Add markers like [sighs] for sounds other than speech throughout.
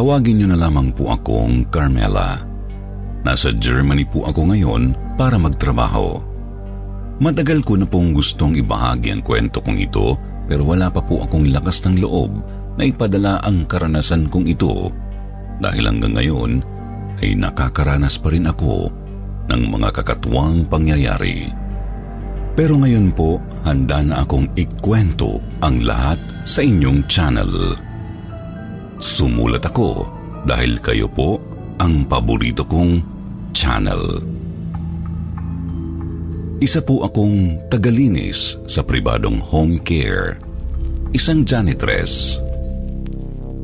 Tawagin niyo na lamang po akong Carmela. Nasa Germany po ako ngayon para magtrabaho. Matagal ko na pong gustong ibahagi ang kwento kong ito pero wala pa po akong lakas ng loob na ipadala ang karanasan kong ito dahil hanggang ngayon ay nakakaranas pa rin ako ng mga kakatuwang pangyayari. Pero ngayon po, handa na akong ikwento ang lahat sa inyong channel. Sumulat ako dahil kayo po ang paborito kong channel. Isa po akong tagalinis sa pribadong home care. Isang janitress.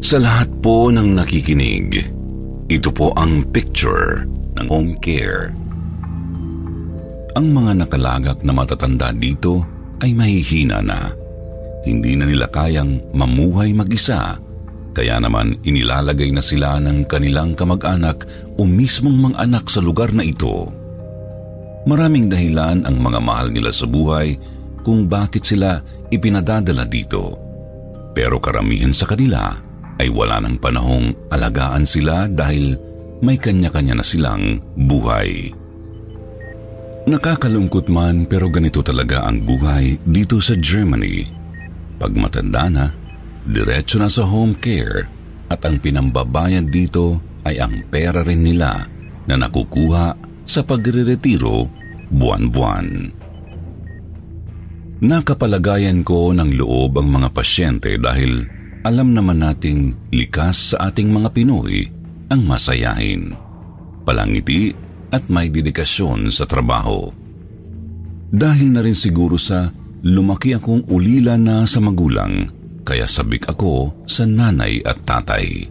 Sa lahat po ng nakikinig, ito po ang picture ng home care ang mga nakalagak na matatanda dito ay mahihina na. Hindi na nila kayang mamuhay mag-isa, kaya naman inilalagay na sila ng kanilang kamag-anak o mismong mga anak sa lugar na ito. Maraming dahilan ang mga mahal nila sa buhay kung bakit sila ipinadadala dito. Pero karamihan sa kanila ay wala ng panahong alagaan sila dahil may kanya-kanya na silang buhay. Nakakalungkot man pero ganito talaga ang buhay dito sa Germany. Pag matanda na, diretso na sa home care at ang pinambabayad dito ay ang pera rin nila na nakukuha sa pagre-retiro buwan-buwan. Nakapalagayan ko ng loob ang mga pasyente dahil alam naman nating likas sa ating mga Pinoy ang masayahin. Palangiti at may dedikasyon sa trabaho. Dahil na rin siguro sa lumaki akong ulila na sa magulang, kaya sabik ako sa nanay at tatay.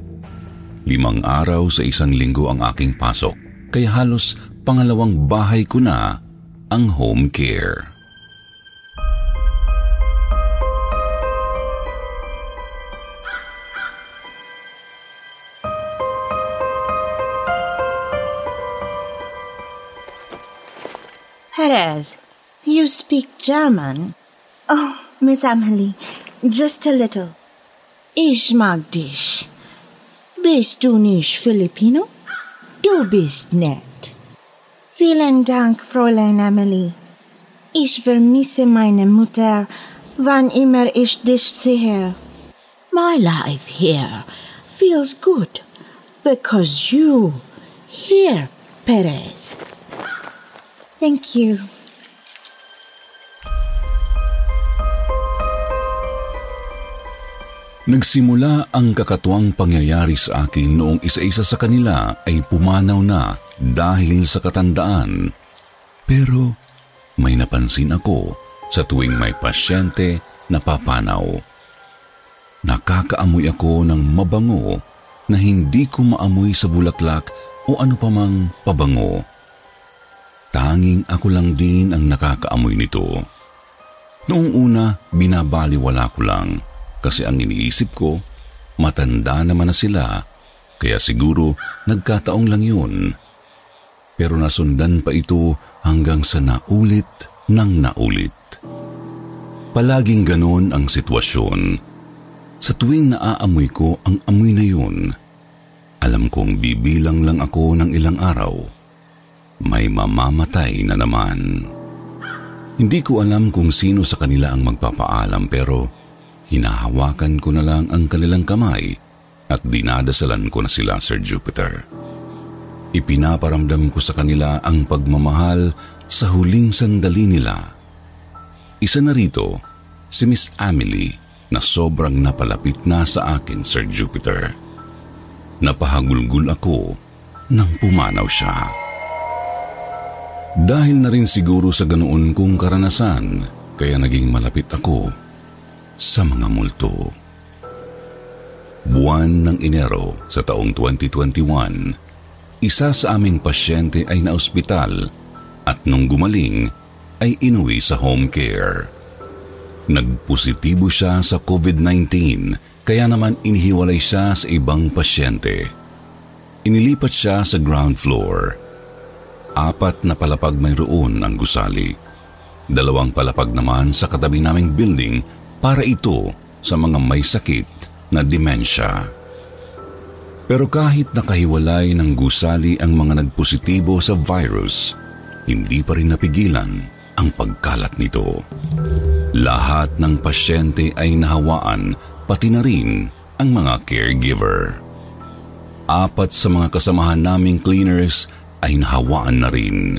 Limang araw sa isang linggo ang aking pasok, kaya halos pangalawang bahay ko na ang home care. Perez, you speak German? Oh, Miss Emily, just a little. Ich mag dich. Bist du nicht Filipino? Du bist nett. Vielen Dank, Fräulein Emily. Ich vermisse meine Mutter, wann immer ich dich sehe. My life here feels good because you here, Perez. Thank you. Nagsimula ang kakatuwang pangyayari sa akin noong isa-isa sa kanila ay pumanaw na dahil sa katandaan. Pero may napansin ako sa tuwing may pasyente na papanaw. Nakakaamoy ako ng mabango na hindi ko maamoy sa bulaklak o ano pa mang pabango. Tanging ako lang din ang nakakaamoy nito. Noong una, binabaliwala ko lang kasi ang iniisip ko, matanda naman na sila, kaya siguro nagkataong lang yun. Pero nasundan pa ito hanggang sa naulit ng naulit. Palaging ganon ang sitwasyon. Sa tuwing naaamoy ko ang amoy na yun, alam kong bibilang lang ako ng ilang araw. May mamamatay na naman. Hindi ko alam kung sino sa kanila ang magpapaalam pero hinahawakan ko na lang ang kanilang kamay at dinadasalan ko na sila, Sir Jupiter. Ipinaparamdam ko sa kanila ang pagmamahal sa huling sandali nila. Isa na rito, si Miss Emily na sobrang napalapit na sa akin, Sir Jupiter. Napahagulgul ako nang pumanaw siya. Dahil na rin siguro sa ganoon kong karanasan, kaya naging malapit ako sa mga multo. Buwan ng Enero sa taong 2021, isa sa aming pasyente ay naospital at nung gumaling ay inuwi sa home care. Nagpositibo siya sa COVID-19 kaya naman inihiwalay siya sa ibang pasyente. Inilipat siya sa ground floor. Apat na palapag mayroon ang gusali. Dalawang palapag naman sa katabi naming building para ito sa mga may sakit na demensya. Pero kahit nakahiwalay ng gusali ang mga nagpositibo sa virus, hindi pa rin napigilan ang pagkalat nito. Lahat ng pasyente ay nahawaan, pati na rin ang mga caregiver. Apat sa mga kasamahan naming cleaners ay nahawaan na rin.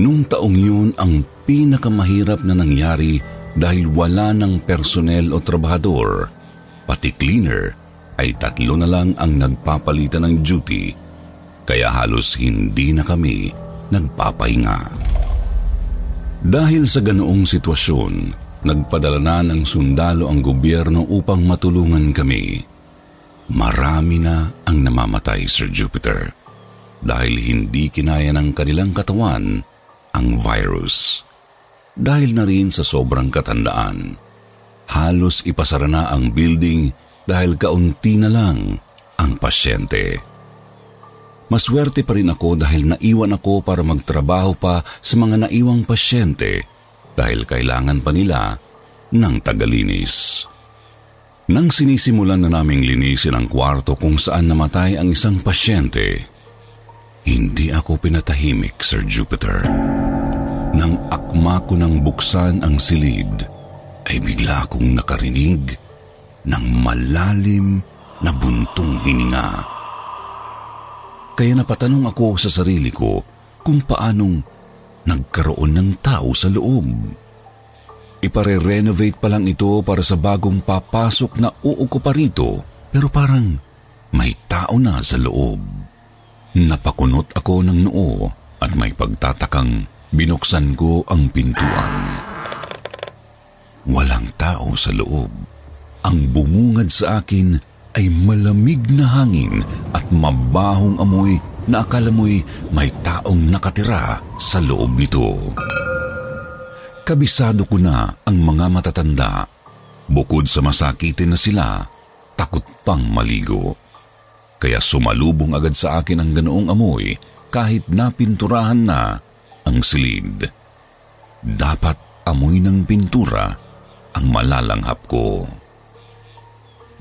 Nung taong yun ang pinakamahirap na nangyari dahil wala ng personel o trabahador pati cleaner ay tatlo na lang ang nagpapalitan ng duty kaya halos hindi na kami nagpapahinga. Dahil sa ganoong sitwasyon, nagpadala na ng sundalo ang gobyerno upang matulungan kami. Marami na ang namamatay, Sir Jupiter, dahil hindi kinaya ng kanilang katawan ang virus. Dahil na rin sa sobrang katandaan halos ipasara na ang building dahil kaunti na lang ang pasyente. Maswerte pa rin ako dahil naiwan ako para magtrabaho pa sa mga naiwang pasyente dahil kailangan pa nila ng tagalinis. Nang sinisimulan na naming linisin ang kwarto kung saan namatay ang isang pasyente, hindi ako pinatahimik, Sir Jupiter. Nang akma ko nang buksan ang silid, ay bigla akong nakarinig ng malalim na buntong hininga. Kaya napatanong ako sa sarili ko kung paanong nagkaroon ng tao sa loob. Ipare-renovate pa lang ito para sa bagong papasok na uuko pa rito pero parang may tao na sa loob. Napakunot ako ng noo at may pagtatakang binuksan ko ang pintuan. Walang tao sa loob. Ang bumungad sa akin ay malamig na hangin at mabahong amoy na akala mo'y may taong nakatira sa loob nito. Kabisado ko na ang mga matatanda. Bukod sa masakitin na sila, takot pang maligo. Kaya sumalubong agad sa akin ang ganoong amoy kahit napinturahan na ang silid. Dapat amoy ng pintura ang malalanghap ko.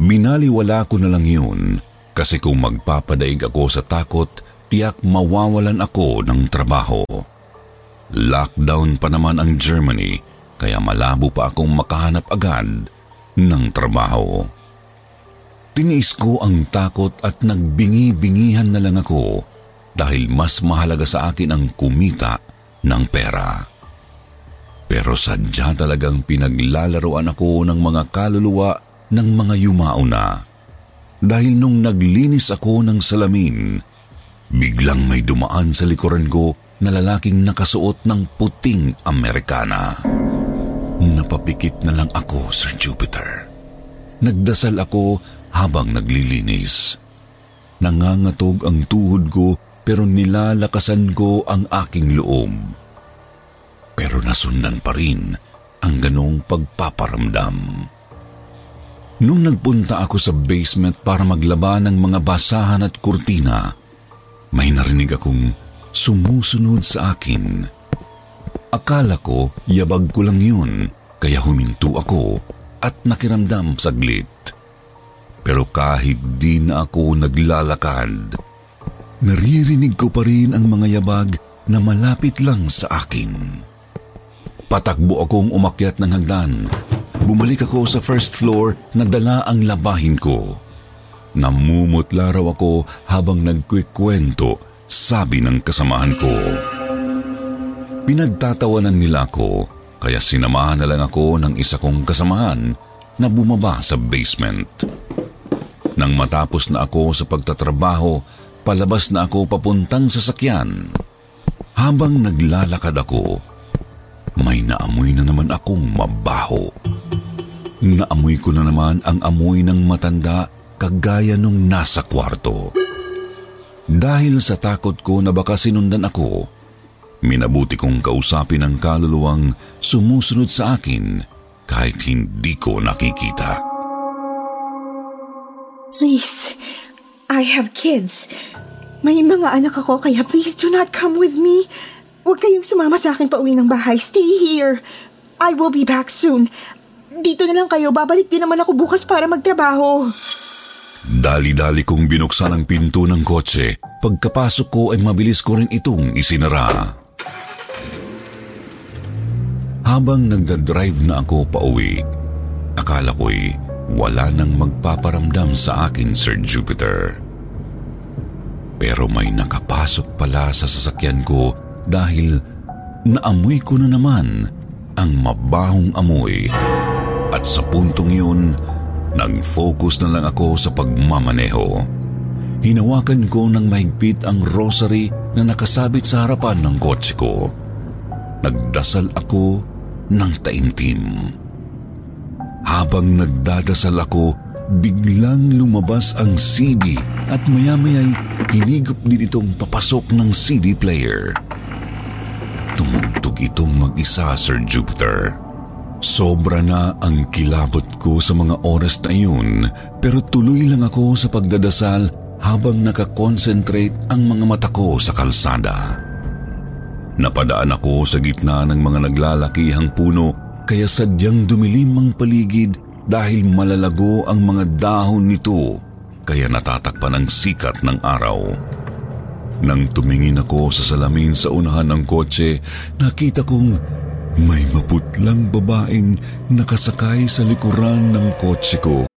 Binaliwala ko na lang yun kasi kung magpapadaig ako sa takot, tiyak mawawalan ako ng trabaho. Lockdown pa naman ang Germany kaya malabo pa akong makahanap agad ng trabaho. Tiniis ko ang takot at nagbingi-bingihan na lang ako dahil mas mahalaga sa akin ang kumita ng pera. Pero sadya talagang pinaglalaroan ako ng mga kaluluwa ng mga yumao na. Dahil nung naglinis ako ng salamin, biglang may dumaan sa likuran ko na lalaking nakasuot ng puting Amerikana. Napapikit na lang ako, Sir Jupiter. Nagdasal ako habang naglilinis. Nangangatog ang tuhod ko pero nilalakasan ko ang aking loob pero nasundan pa rin ang ganong pagpaparamdam. Nung nagpunta ako sa basement para maglaba ng mga basahan at kurtina, may narinig akong sumusunod sa akin. Akala ko yabag ko lang yun, kaya huminto ako at nakiramdam saglit. Pero kahit di na ako naglalakad, naririnig ko pa rin ang mga yabag na malapit lang sa akin. Patakbo akong umakyat ng hagdan. Bumalik ako sa first floor na dala ang labahin ko. Namumutla raw ako habang nagkwikwento, sabi ng kasamahan ko. Pinagtatawanan nila ako, kaya sinamahan na lang ako ng isa kong kasamahan na bumaba sa basement. Nang matapos na ako sa pagtatrabaho, palabas na ako papuntang sasakyan. Habang naglalakad ako, may naamoy na naman akong mabaho. Naamoy ko na naman ang amoy ng matanda kagaya nung nasa kwarto. Dahil sa takot ko na baka sinundan ako, minabuti kong kausapin ang kaluluwang sumusunod sa akin kahit hindi ko nakikita. Please, I have kids. May mga anak ako kaya please do not come with me. Huwag kayong sumama sa akin pa uwi ng bahay. Stay here. I will be back soon. Dito na lang kayo. Babalik din naman ako bukas para magtrabaho. Dali-dali kong binuksan ang pinto ng kotse. Pagkapasok ko ay mabilis ko rin itong isinara. Habang nagdadrive na ako pa uwi, akala ko'y wala nang magpaparamdam sa akin, Sir Jupiter. Pero may nakapasok pala sa sasakyan ko dahil naamoy ko na naman ang mabahong amoy. At sa puntong yun, nag-focus na lang ako sa pagmamaneho. Hinawakan ko ng mahigpit ang rosary na nakasabit sa harapan ng kotse ko. Nagdasal ako ng taimtim. Habang nagdadasal ako, biglang lumabas ang CD at maya-maya'y hinigop din itong papasok ng CD player. Tumugtog itong mag-isa, Sir Jupiter. Sobra na ang kilabot ko sa mga oras na iyon pero tuloy lang ako sa pagdadasal habang nakakonsentrate ang mga mata ko sa kalsada. Napadaan ako sa gitna ng mga naglalakihang puno kaya sadyang dumilim ang paligid dahil malalago ang mga dahon nito kaya natatakpan ang sikat ng araw. Nang tumingin ako sa salamin sa unahan ng kotse, nakita kong may maputlang babaeng nakasakay sa likuran ng kotse ko.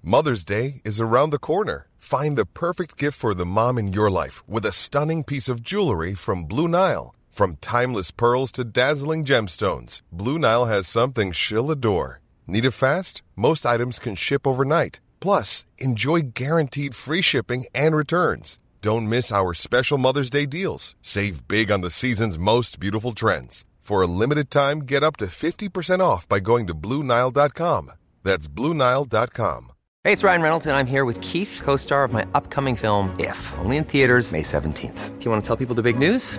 Mother's Day is around the corner. Find the perfect gift for the mom in your life with a stunning piece of jewelry from Blue Nile. From timeless pearls to dazzling gemstones, Blue Nile has something she'll adore. Need it fast? Most items can ship overnight. Plus, enjoy guaranteed free shipping and returns. Don't miss our special Mother's Day deals. Save big on the season's most beautiful trends. For a limited time, get up to 50% off by going to Bluenile.com. That's Bluenile.com. Hey, it's Ryan Reynolds, and I'm here with Keith, co star of my upcoming film, If, only in theaters, May 17th. Do you want to tell people the big news?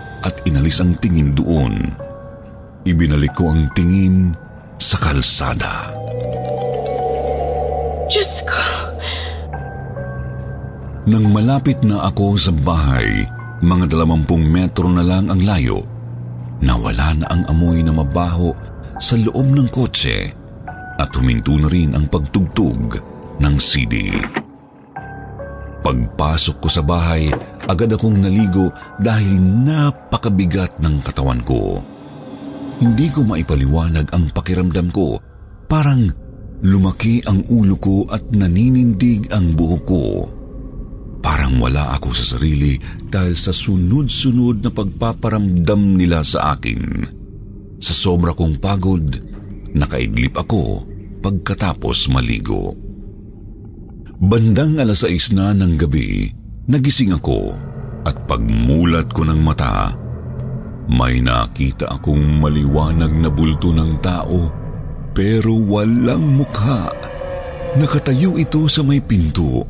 at inalis ang tingin doon. Ibinalik ko ang tingin sa kalsada. Diyos ko. Nang malapit na ako sa bahay, mga dalawampung metro na lang ang layo, nawala na ang amoy na mabaho sa loob ng kotse at huminto na rin ang pagtugtog ng CD. Pagpasok ko sa bahay, agad akong naligo dahil napakabigat ng katawan ko. Hindi ko maipaliwanag ang pakiramdam ko. Parang lumaki ang ulo ko at naninindig ang buhok ko. Parang wala ako sa sarili dahil sa sunod-sunod na pagpaparamdam nila sa akin. Sa sobra kong pagod, nakaidlip ako pagkatapos maligo. Bandang alas 6 na ng gabi, nagising ako at pagmulat ko ng mata, may nakita akong maliwanag na bulto ng tao pero walang mukha. Nakatayo ito sa may pinto.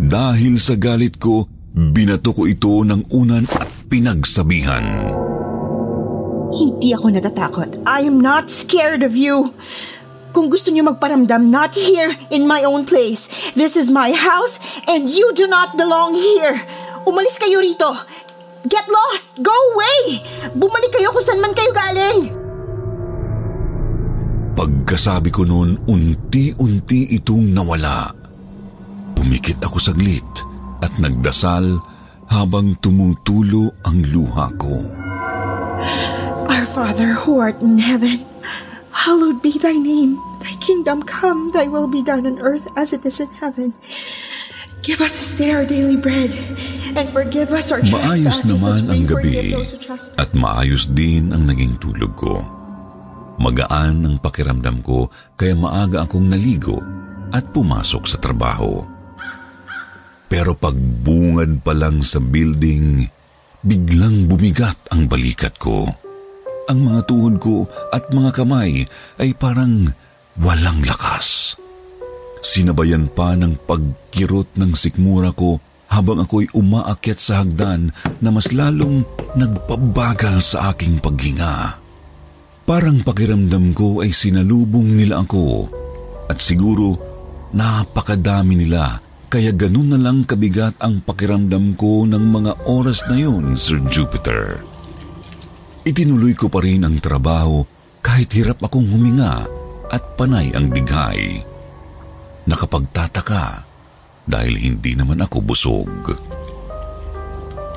Dahil sa galit ko, binato ko ito ng unan at pinagsabihan. Hindi ako natatakot. I am not scared of you. Kung gusto niyo magparamdam, not here in my own place. This is my house and you do not belong here. Umalis kayo rito. Get lost! Go away! Bumalik kayo kung saan man kayo galing! Pagkasabi ko noon, unti-unti itong nawala. Pumikit ako saglit at nagdasal habang tumutulo ang luha ko. Our Father who art in heaven, hallowed be thy name. Thy kingdom come, thy will be done on earth as it is in heaven. Give us this day our daily bread, and forgive us our Maayos trespasses naman as we ang gabi forgive those who trespass. at maayos din ang naging tulog ko. Magaan ang pakiramdam ko kaya maaga akong naligo at pumasok sa trabaho. Pero pagbungad pa lang sa building, biglang bumigat ang balikat ko. Ang mga tuhod ko at mga kamay ay parang walang lakas. Sinabayan pa ng pagkirot ng sikmura ko habang ako'y umaakyat sa hagdan na mas lalong nagpabagal sa aking paghinga. Parang pakiramdam ko ay sinalubong nila ako at siguro napakadami nila kaya ganun na lang kabigat ang pakiramdam ko ng mga oras na yun, Sir Jupiter. Itinuloy ko pa rin ang trabaho kahit hirap akong huminga at panay ang dighay. Nakapagtataka dahil hindi naman ako busog.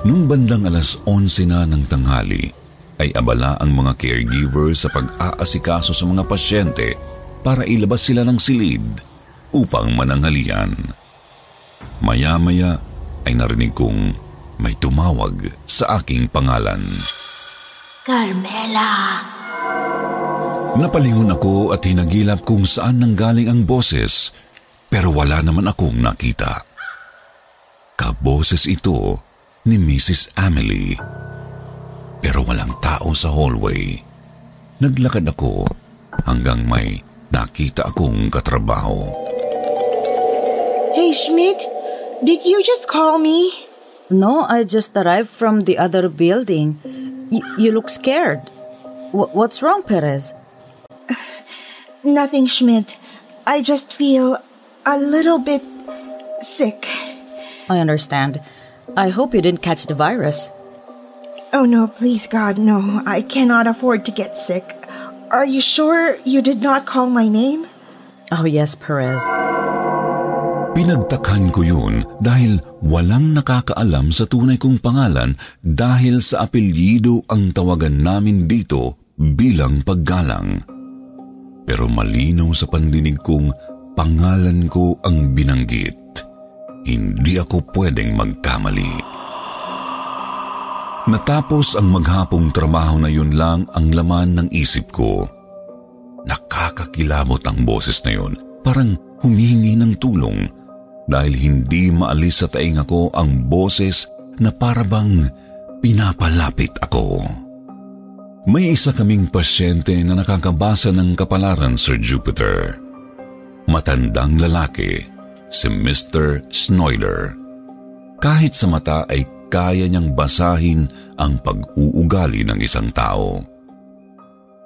Nung bandang alas 11 na ng tanghali, ay abala ang mga caregiver sa pag-aasikaso sa mga pasyente para ilabas sila ng silid upang mananghalian. Maya-maya ay narinig kong may tumawag sa aking pangalan. Carmela! Napalingon ako at hinagilap kung saan nanggaling ang boses pero wala naman akong nakita. Kaboses ito ni Mrs. Emily. Pero walang tao sa hallway. Naglakad ako hanggang may nakita akong katrabaho. Hey, Schmidt, did you just call me? No, I just arrived from the other building. Y- you look scared. W- what's wrong, Perez? [sighs] Nothing, Schmidt. I just feel a little bit sick. I understand. I hope you didn't catch the virus. Oh no, please God, no. I cannot afford to get sick. Are you sure you did not call my name? Oh, yes, Perez. Pinagtakhan ko yun dahil walang nakakaalam sa tunay kong pangalan dahil sa apelyido ang tawagan namin dito bilang paggalang. Pero malinaw sa pandinig kong pangalan ko ang binanggit. Hindi ako pwedeng magkamali. Natapos ang maghapong trabaho na yun lang ang laman ng isip ko. Nakakakilabot ang boses na yun. Parang humihingi ng tulong dahil hindi maalis sa taing ako ang boses na parabang pinapalapit ako. May isa kaming pasyente na nakakabasa ng kapalaran, Sir Jupiter. Matandang lalaki, si Mr. Snoider. Kahit sa mata ay kaya niyang basahin ang pag-uugali ng isang tao.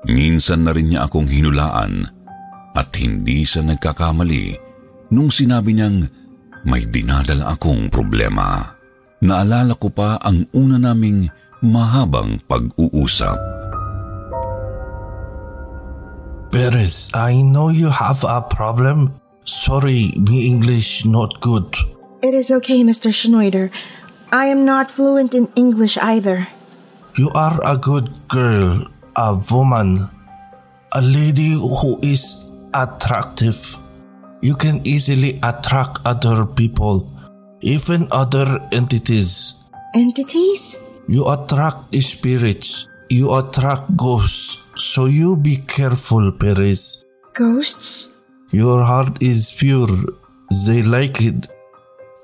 Minsan na rin niya akong hinulaan at hindi siya nagkakamali nung sinabi niyang may dinadala akong problema. Naalala ko pa ang una naming mahabang pag-uusap. Perez, I know you have a problem. Sorry, my English not good. It is okay, Mr. Schneider. I am not fluent in English either. You are a good girl, a woman, a lady who is attractive. You can easily attract other people, even other entities. Entities? You attract spirits. You attract ghosts. So you be careful, Perez. Ghosts? Your heart is pure. They like it.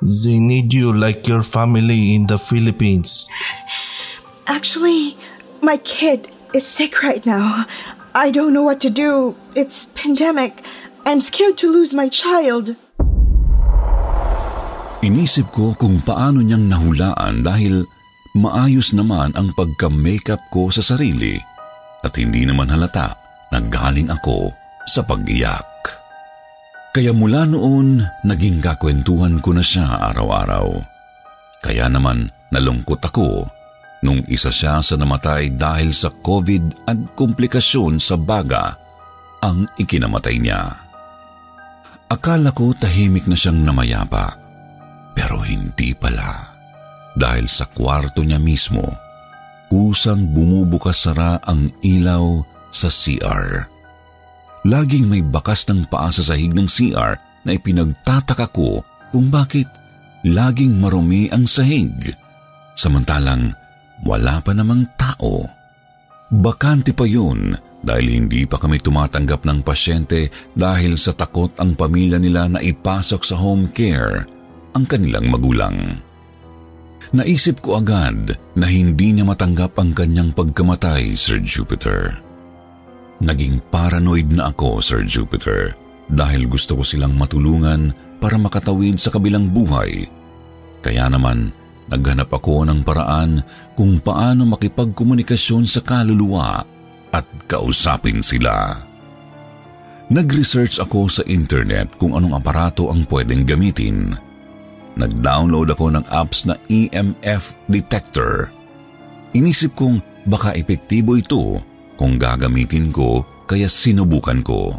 They need you like your family in the Philippines. Actually, my kid is sick right now. I don't know what to do. It's pandemic. I'm scared to lose my child. Inisip ko kung paano niyang nahulaan dahil maayos naman ang pagka-makeup ko sa sarili at hindi naman halata na galing ako sa pag-iyak. Kaya mula noon, naging kakwentuhan ko na siya araw-araw. Kaya naman nalungkot ako nung isa siya sa namatay dahil sa COVID at komplikasyon sa baga ang ikinamatay niya. Akala ko tahimik na siyang namayapa, pero hindi pala. Dahil sa kwarto niya mismo, kusang bumubukas sara ang ilaw sa CR. Laging may bakas ng paa sa sahig ng CR na ipinagtataka ko kung bakit laging marumi ang sahig. Samantalang wala pa namang tao. Bakante pa yun dahil hindi pa kami tumatanggap ng pasyente dahil sa takot ang pamilya nila na ipasok sa home care ang kanilang magulang. Naisip ko agad na hindi niya matanggap ang kanyang pagkamatay, Sir Jupiter. Naging paranoid na ako, Sir Jupiter, dahil gusto ko silang matulungan para makatawid sa kabilang buhay. Kaya naman, naghanap ako ng paraan kung paano makipagkomunikasyon sa kaluluwa at kausapin sila. Nag-research ako sa internet kung anong aparato ang pwedeng gamitin – nag-download ako ng apps na EMF detector. Inisip kong baka epektibo ito kung gagamitin ko kaya sinubukan ko.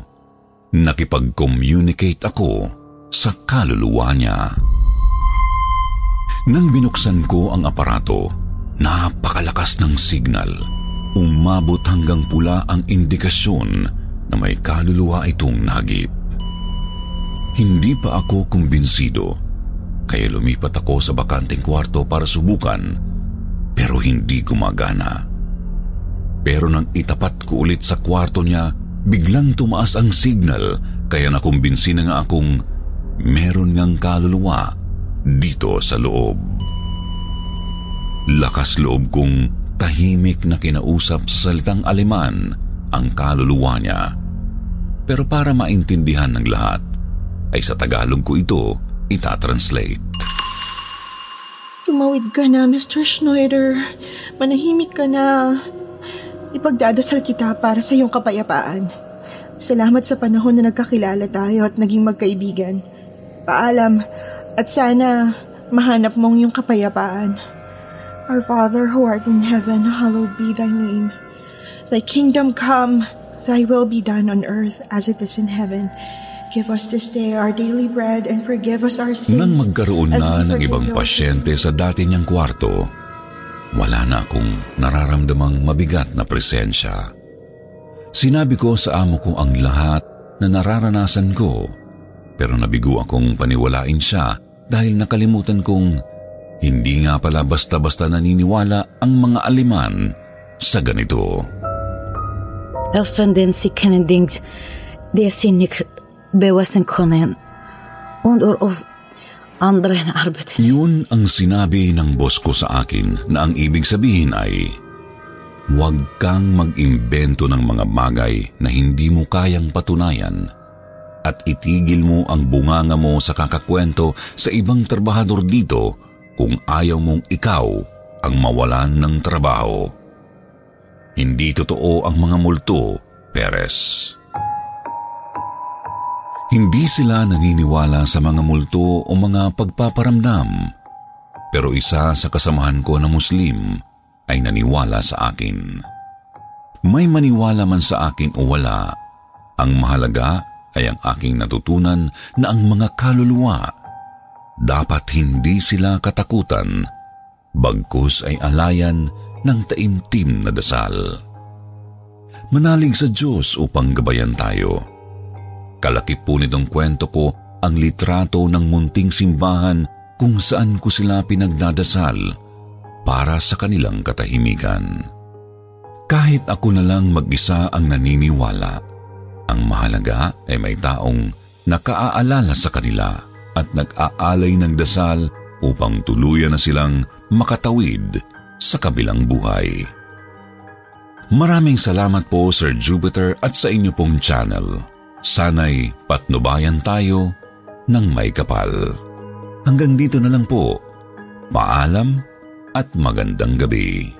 Nakipag-communicate ako sa kaluluwa niya. Nang binuksan ko ang aparato, napakalakas ng signal. Umabot hanggang pula ang indikasyon na may kaluluwa itong nagip. Hindi pa ako kumbinsido kaya lumipat ako sa bakanting kwarto para subukan pero hindi gumagana. Pero nang itapat ko ulit sa kwarto niya, biglang tumaas ang signal kaya nakumbinsi na nga akong meron ngang kaluluwa dito sa loob. Lakas loob kong tahimik na kinausap sa salitang Aleman ang kaluluwa niya. Pero para maintindihan ng lahat, ay sa Tagalog ko ito itatranslate. Tumawid ka na, Mr. Schneider. Manahimik ka na. Ipagdadasal kita para sa iyong kapayapaan. Salamat sa panahon na nagkakilala tayo at naging magkaibigan. Paalam at sana mahanap mong iyong kapayapaan. Our Father who art in heaven, hallowed be thy name. Thy kingdom come, thy will be done on earth as it is in heaven. Give us this day our daily bread and forgive us our sins. Nang magkaroon na ng ibang pasyente sa dati niyang kwarto, wala na akong nararamdamang mabigat na presensya. Sinabi ko sa amo ko ang lahat na nararanasan ko, pero nabigo akong paniwalain siya dahil nakalimutan kong hindi nga pala basta-basta naniniwala ang mga aliman sa ganito. Efendim si Kennedings, det bewasan und or of andre na arbet. Yun ang sinabi ng boss ko sa akin na ang ibig sabihin ay huwag kang mag-imbento ng mga bagay na hindi mo kayang patunayan at itigil mo ang bunganga mo sa kakakwento sa ibang trabahador dito kung ayaw mong ikaw ang mawalan ng trabaho. Hindi totoo ang mga multo, Perez. Hindi sila naniniwala sa mga multo o mga pagpaparamdam. Pero isa sa kasamahan ko na Muslim ay naniwala sa akin. May maniwala man sa akin o wala, ang mahalaga ay ang aking natutunan na ang mga kaluluwa dapat hindi sila katakutan, bagkus ay alayan ng taimtim na dasal. Manalig sa Diyos upang gabayan tayo Kalaki po nitong kwento ko ang litrato ng munting simbahan kung saan ko sila pinagdadasal para sa kanilang katahimikan. Kahit ako na lang mag-isa ang naniniwala, ang mahalaga ay may taong nakaaalala sa kanila at nag-aalay ng dasal upang tuluyan na silang makatawid sa kabilang buhay. Maraming salamat po Sir Jupiter at sa inyo pong channel. Sana'y patnubayan tayo ng may kapal. Hanggang dito na lang po. Paalam at magandang gabi.